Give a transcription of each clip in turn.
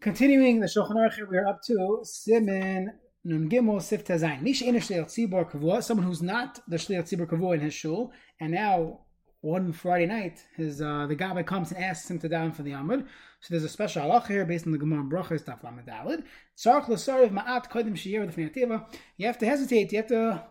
Continuing the Shulchan Aruch, we are up to Simin Nun Gimel Sif Tazayin. Misha Inish Shliach Kavua, someone who's not the Shliach Tzibor Kavua in his shul, and now one Friday night, his uh, the Gabbai comes and asks him to down for the Amud. So there's a special halach here based on the Gemara Brachas Daf Lamed. Tzarch l'sariv ma'at kodim sheyer l'fnei You have to hesitate. You have to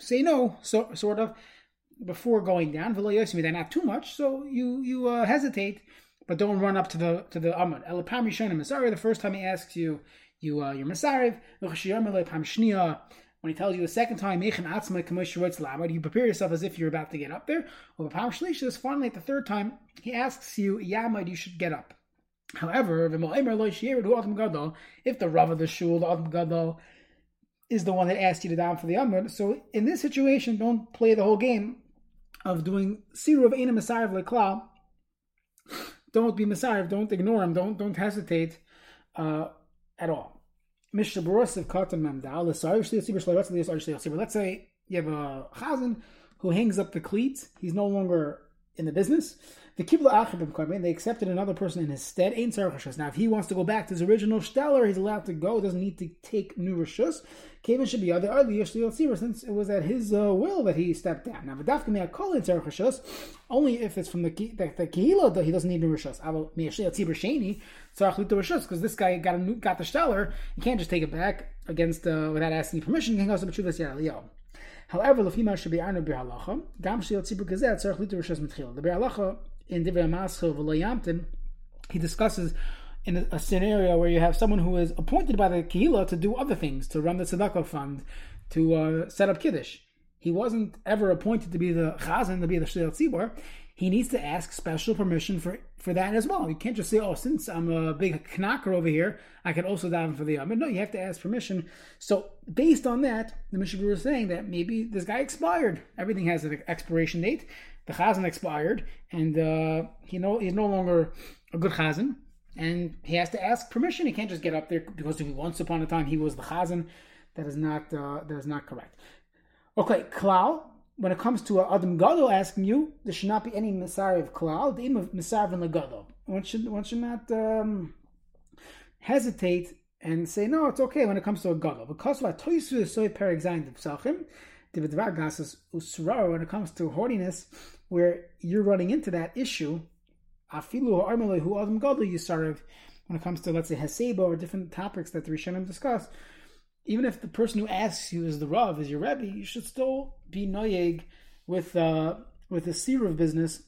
say no, so, sort of, before going down. V'lo yosimi, not too much. So you you uh, hesitate, but don't run up to the to the Amud. Elapam Yishonim Sorry, the first time he asks you, you uh, you're Masarev. When he tells you the second time, you prepare yourself as if you're about to get up there. Or finally at the third time, he asks you, Yamad, you should get up. However, if the Rav of the Shul, the Adam Gadol, is the one that asked you to down for the Amud, so in this situation, don't play the whole game of doing Siru of Ena Masarev Lekla. Don't be Masarev, don't ignore him, don't don't hesitate uh, at all. Let's say you have a chazan who hangs up the cleats. He's no longer in the business. The kibla achim they accepted another person in his stead. Now, if he wants to go back to his original stellar, he's allowed to go. Doesn't need to take new rishus. Kevin should be other early since it was at his uh, will that he stepped down. Now, v'dafka me call in rishus only if it's from the the, the he doesn't need new rishus. Because this guy got a new, got the stellar, He can't just take it back against uh, without asking permission. You can also be However, lefima should be arnu halacha. Gam tzibur gazet tzarich litur rishas mitchil. The bir halacha in Divrei Maschil v'lo he discusses in a, a, scenario where you have someone who is appointed by the Kehillah to do other things, to run the tzedakah fund, to uh, set up kiddush. He wasn't ever appointed to be the chazan, to be the shliach tzibur. He needs to ask special permission for, for that as well. You can't just say, "Oh, since I'm a big knacker over here, I can also daven for the yom." No, you have to ask permission. So, based on that, the Mishnah is saying that maybe this guy expired. Everything has an expiration date the chazan expired, and uh, he no he's no longer a good chazan, and he has to ask permission. He can't just get up there because if he once upon a time he was the chazan. That is not uh, that is not correct. Okay, klal. When it comes to Adam Gadol asking you, there should not be any Messiah of klal. The of Messiah and Gadol. One should one should not um, hesitate and say no, it's okay when it comes to a gadol. Because of a toisu soy perigzayin the psachim, the usra when it comes to haughtiness, where you're running into that issue, afilu armele who adam gadol yisarv, when it comes to let's say haseba or different topics that the Rishonim discuss, even if the person who asks you is the Rav, is your Rebbe, you should still be noyeg with uh, with the siruv business,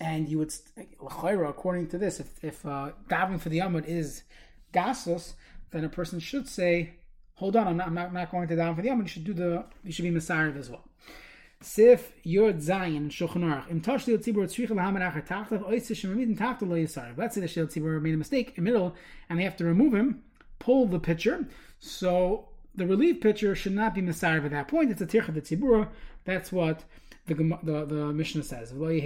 and you would according to this, if if uh, for the Yamud is gasus, then a person should say, "Hold on, I'm not, I'm not, not going to daven for the Yamud. You should do the you should be Masarev as well." Sif Yod Zayin Shulchan Aruch. Im Tosh Liel Tzibur Tzricha Lahaman Acher Tachtav Oitze Shemamid Tachtav Lo Yisar. Let's say the Shil Tzibur made a mistake in the middle and they have to remove him, pull the pitcher. So the relief pitcher should not be Messiah at that point. It's a Tircha de Tzibur. That's what the, the, the Mishnah says. Someone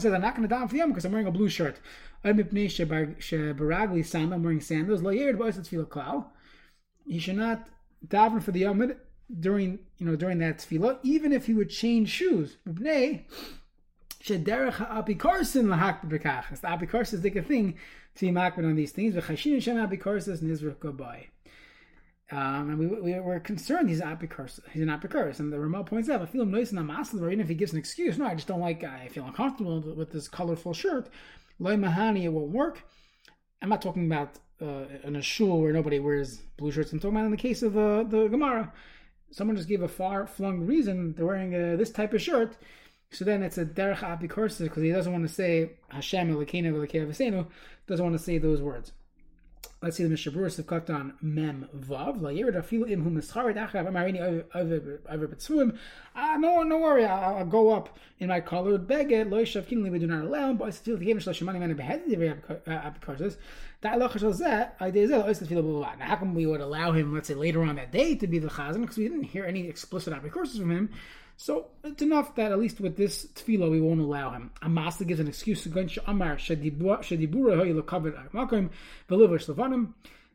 says, I'm not going to down for the Yom because I'm wearing a blue shirt. I'm wearing sandals. He should not daven for the Yom during, you know, during that tefillah, even if he would change shoes. Shederech Ha'apikarsin Lahak B'kach. The Apikarsin is like a thing to be makbid on these things. V'chashin Shem Apikarsis Nizrach Gobai. Um, and we, we were concerned he's an apicurus. He's an apicurus. And the Ramah points out, I feel him nice in the even if he gives an excuse, no, I just don't like, I feel uncomfortable with this colorful shirt. Loy Mahani, it won't work. I'm not talking about uh, in a shul where nobody wears blue shirts. I'm talking about in the case of uh, the Gemara. Someone just gave a far flung reason they're wearing uh, this type of shirt. So then it's a derech apicurus because he doesn't want to say Hashem Elokeinu Elokeinu doesn't want to say those words. Let's see the Mishabur of Katan Mem Vav. Ah, no, no worry. I'll, I'll go up in my colored beged. Lo Yishav Kinli. We do not allow him. But I still the game Shlosh Shemani Man Beheaded the Apikarsis. That Allah Shal Zeh. Idea Zeh. Lo Yishav Blah Now, how come we would allow him? Let's say later on that day to be the Chazan because we didn't hear any explicit Apikarsis from him. So it's enough that at least with this tefillah we won't allow him. Amasa gives an excuse against Amar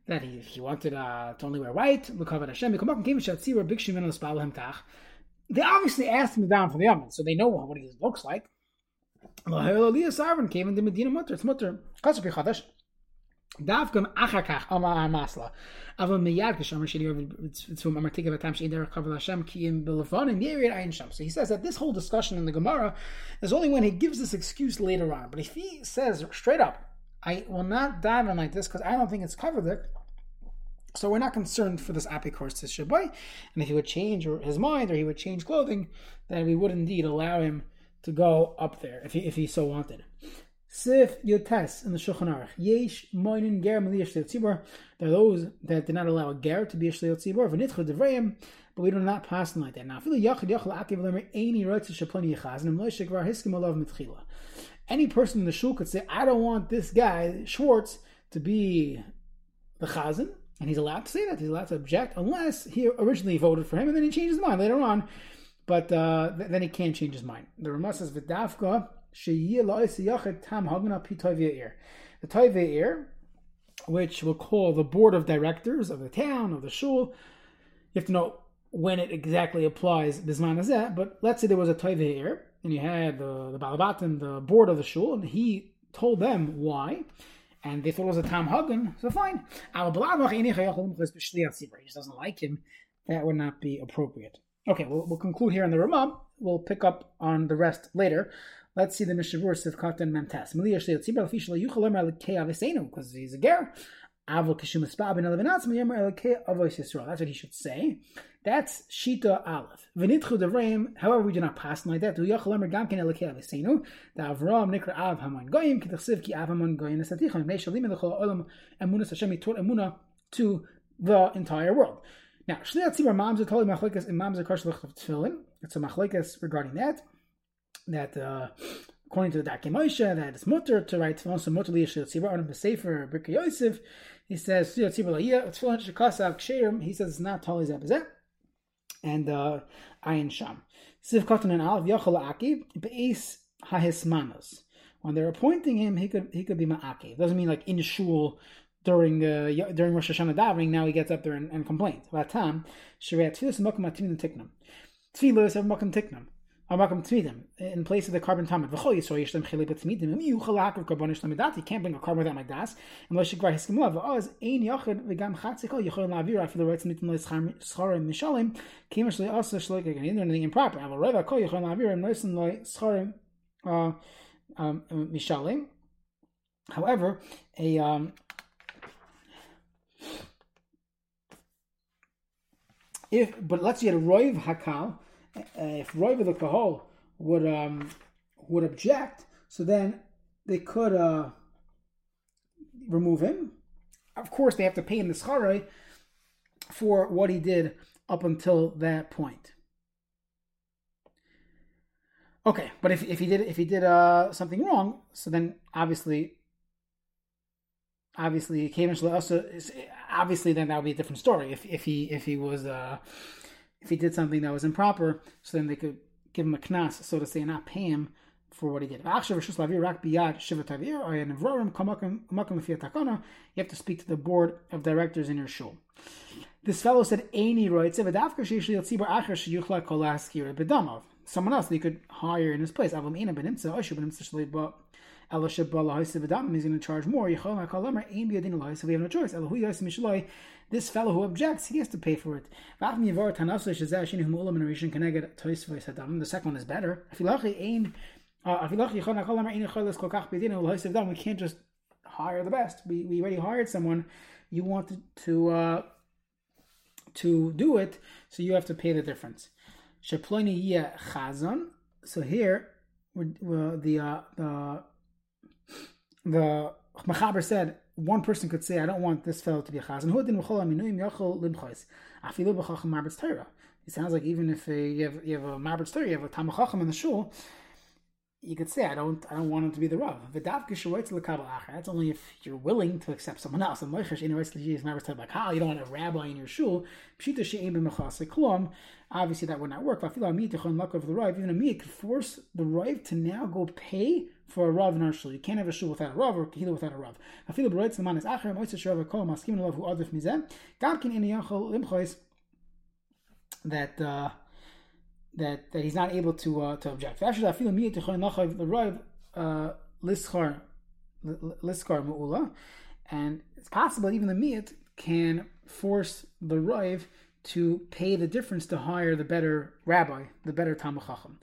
that he, he wanted uh, to only wear white. They obviously asked him down for the oven, so they know what he looks like. Came into Medina Mutter. It's Mutter. Davkam achakach amar ar masla. Miyad tzvum amar shein derech kavel Hashem yirid ayin sham. So he says that this whole discussion in the Gemara is only when he gives this excuse later on. But if he says straight up, I will not dive in like this because I don't think it's covered there. So we're not concerned for this apikors to Shabbai. And if he would change his mind or he would change clothing, then we would indeed allow him to go up there if he, if he so wanted. Sif Yotes in the Shulchan Aruch. Yesh Moinin Ger Maliyah Tzibor. There are those that did not allow a Ger to be a Shleit Tzibor. V'nitchu Devrayim, but we do not pass them like that. Now, Filu Yachid Yachal Akiv Lemer Eini Rotz Shaploni Yechaz, and Moshe Gvar Hiskim Olav Mitchila. Any person in the shul could say, I don't want this guy, Schwartz, to be the Chazan, and he's allowed to say that. He's allowed to object, unless he originally voted for him, and then he changed his mind later on. But uh, then he can't change his mind. The Ramah says, V'davka, the Toive which we'll call the board of directors of the town, of the shul, you have to know when it exactly applies bisman azeh, but let's say there was a Toive and you had the, the Balabatim, the board of the shul, and he told them why, and they thought it was a Tam Hagen, so fine. He just doesn't like him. That would not be appropriate. Okay, we'll, we'll conclude here in the Ramah. We'll pick up on the rest later. Let's see the Mishavur Sif Katan Memtas. Miliya Shleil Tzibra Lefisha Lo Yuchel Emer Lekei Avesenu, because he's a ger. Avol Kishim Espab Ben Elevenatz Avos Yisrael. That's what he should say. That's Shita Aleph. V'nitchu Devreim, however, we do not pass like that. Yuchel Emer Gam Ken Lekei Avesenu. The Avram Nikra Av Haman Goyim, Kitachsiv Ki Av Haman Goyim Nesatichon. Mei Shalim Elechol Olam Emunas Hashem Yitur Emuna to the entire world. Now, Shleil Tzibra Mamzer Toli Machlekas Imam Zekar Shalach Tefillin. It's a Machlekas regarding that that uh, according to the Darkei Moshe, that it's mutter to write tefillin, so mutter liyashil tzibur on the sefer Birkei Yosef. He says tzibur la'iyah tefillin shekasav ksherim. He says it's not tali zebazet and uh, ayin sham. Siv katan and alav yachol akib beis hahismanos. When they're appointing him, he could he could be ma'akiv. Doesn't mean like in shul during the during Rosh Hashanah davening. Now he gets up there and, and complains. Vatam shariat tefillas makom atimim tiknam. Tefillas have makom tiknam. Amakam Tzmidim, in place of the carbon tamid. V'chol yisrael yesh them chilei b'tzmidim. Im yu chalak of karbonish lamidati. You can't bring a carbon without my das. And lo shigvar hiskim lav. V'oz ein yochid v'gam chatzikol yochol la'avir afilu roitz mitim lo scharim mishalim. Kima shloi asa shloi. Either anything improper. Aval reva kol yochol la'avir im noisin lo scharim uh, um, um, mishalim. However, a um, if but let's say a roiv hakal uh, if Roiv the Kahol would um, would object, so then they could uh, remove him. Of course, they have to pay him the schare for what he did up until that point. Okay, but if, if he did if he did uh, something wrong, so then obviously, obviously, also obviously then that would be a different story. If if he if he was uh, if he did something that was improper, so then they could give him a knas, so to say, and not pay him for what he did. You have to speak to the board of directors in your shul. This fellow said, Someone else they could hire in his place. He's going to charge more. So we have no choice. This fellow who objects, he has to pay for it. The second one is better. Uh, we can't just hire the best. We, we already hired someone. You wanted to uh, to do it, so you have to pay the difference. So here, the uh, the the Machaber said one person could say, I don't want this fellow to be a chazan. It sounds like even if you have you have a marbetz Torah, you have a tamachacham in the shul, you could say, I don't I don't want him to be the rav. That's only if you're willing to accept someone else. And you don't want a rabbi in your shul. Obviously, that would not work. Even a me could force the rav to now go pay for a rav in our shul. You can't have a shul without a rav or kahila without a rav. Afilu b'roitz l'man is acher moitz shrav kol maskim love who adif mizeh. Gam in yachol limchois that uh, that that he's not able to uh, to object. Actually, I feel me to the roiv lischar lischar mu'ula, and it's possible even the miyat can force the roiv to pay the difference to hire the better rabbi, the better Talmud Chacham.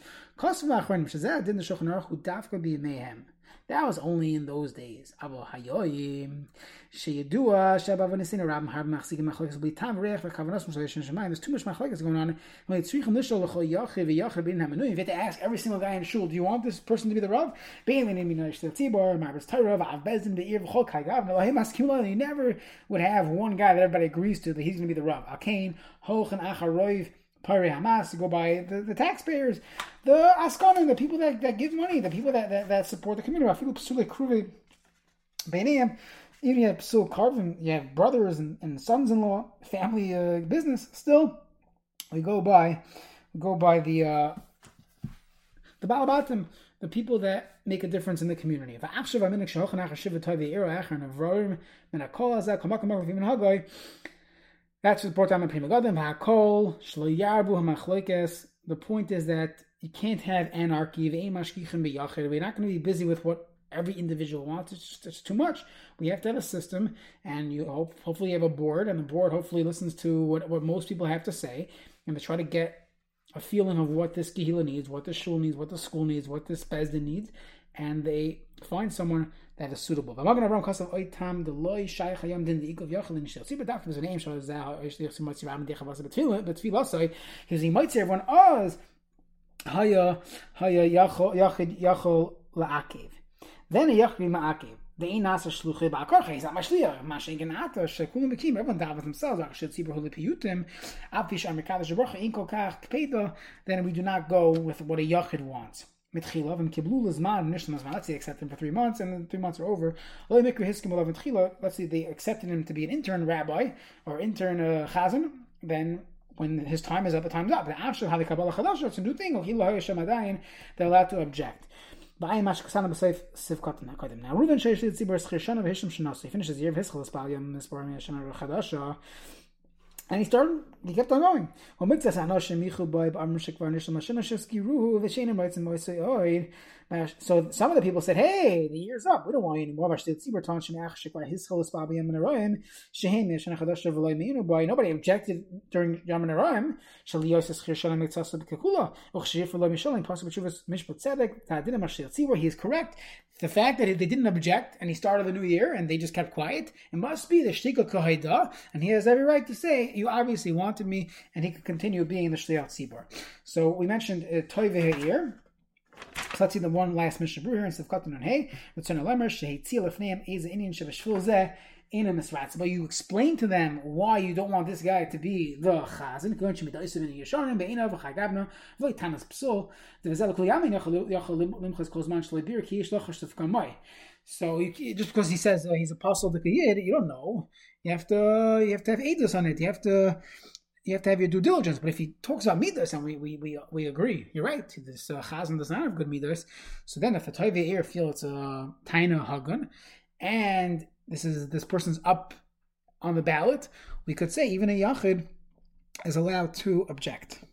That was only in those days. There's too much machlekes going on. You have to ask every single guy in shul, do you want this person to be the rav? You never would have one guy that everybody agrees to that he's going to be the rav. Akain, hoch and acharoiv. Pari Hamas, go by the, the taxpayers, the Askanim, the people that, that give money, the people that, that, that support the community. Feel Psule Kruve Beneam, even you have Psul Carvin, you have brothers and, and sons in law, family uh, business. Still, we go by we go by the uh, the Balabatim, the people that make a difference in the community. That's what brought down the Pri Megadim. Ha'kol, shlo yarbu ha'machloikes. The point is that you can't have anarchy. We're not going to be busy with what every individual wants. It's, just, it's too much. We have to have a system, and you hope, hopefully you have a board, and the board hopefully listens to what, what most people have to say, and to try to get a feeling of what this Gehila needs, what the shul needs, what the school needs, what this Bezdin needs, and they find someone that is suitable. The Magen Avraham Kasav Oitam the Loi Shaykh Hayam Din the Ikov Yochel in Shil. See, but that was a name Shal Zah Oishdich Simot Siram Dech Havasa Betfilah Betfilah because he might say everyone Oz Haya Haya Yachol Yachid Yachol La'akiv. Then a Yachri Ma'akiv. The ein nasa shluche ba'akorcha. He's not mashliach. Mashen genata shekulim bekim. Everyone davet themselves. Achashel tzibur huli piyutim. Afish amerikadash shabracha in kol kach kpeda. Then we do not go with what a yachid wants mitchila and kiblu lizman nishlam Let's say they accept him for three months, and then three months are over. Let's say they accepted him to be an intern rabbi or intern uh, chazan. Then when his time is up, the time's up. The after hali kabbalah chadash, it's a new thing. They're allowed to object. Now, Reuven And he started, he kept on going. So some of the people said, hey, the year's up. We don't want you anymore. Nobody objected during Yom Naraim. He is correct the fact that they didn't object and he started the new year and they just kept quiet, it must be the shtika kahida, and he has every right to say, you obviously wanted me, and he could continue being the shtiyat sibor. So we mentioned uh, toive here. So let's see the one last Mishnah here in Sivkatan and Hey, Ritzon Alemer, Shehitzil Lefneim, Eza Indian Shevashvil Zeh, in a misratz, but you explain to them why you don't want this guy to be the chazan. So you, just because he says uh, he's apostle to Yid, you don't know. You have to you have to have edus on it. You have to you have to have your due diligence. But if he talks about midas, and we we, we, we agree, you're right. This uh, chazan does not have good midas. So then, if the toive ear feel it's a taina hagun, and this is this person's up on the ballot, we could say even a yachid is allowed to object.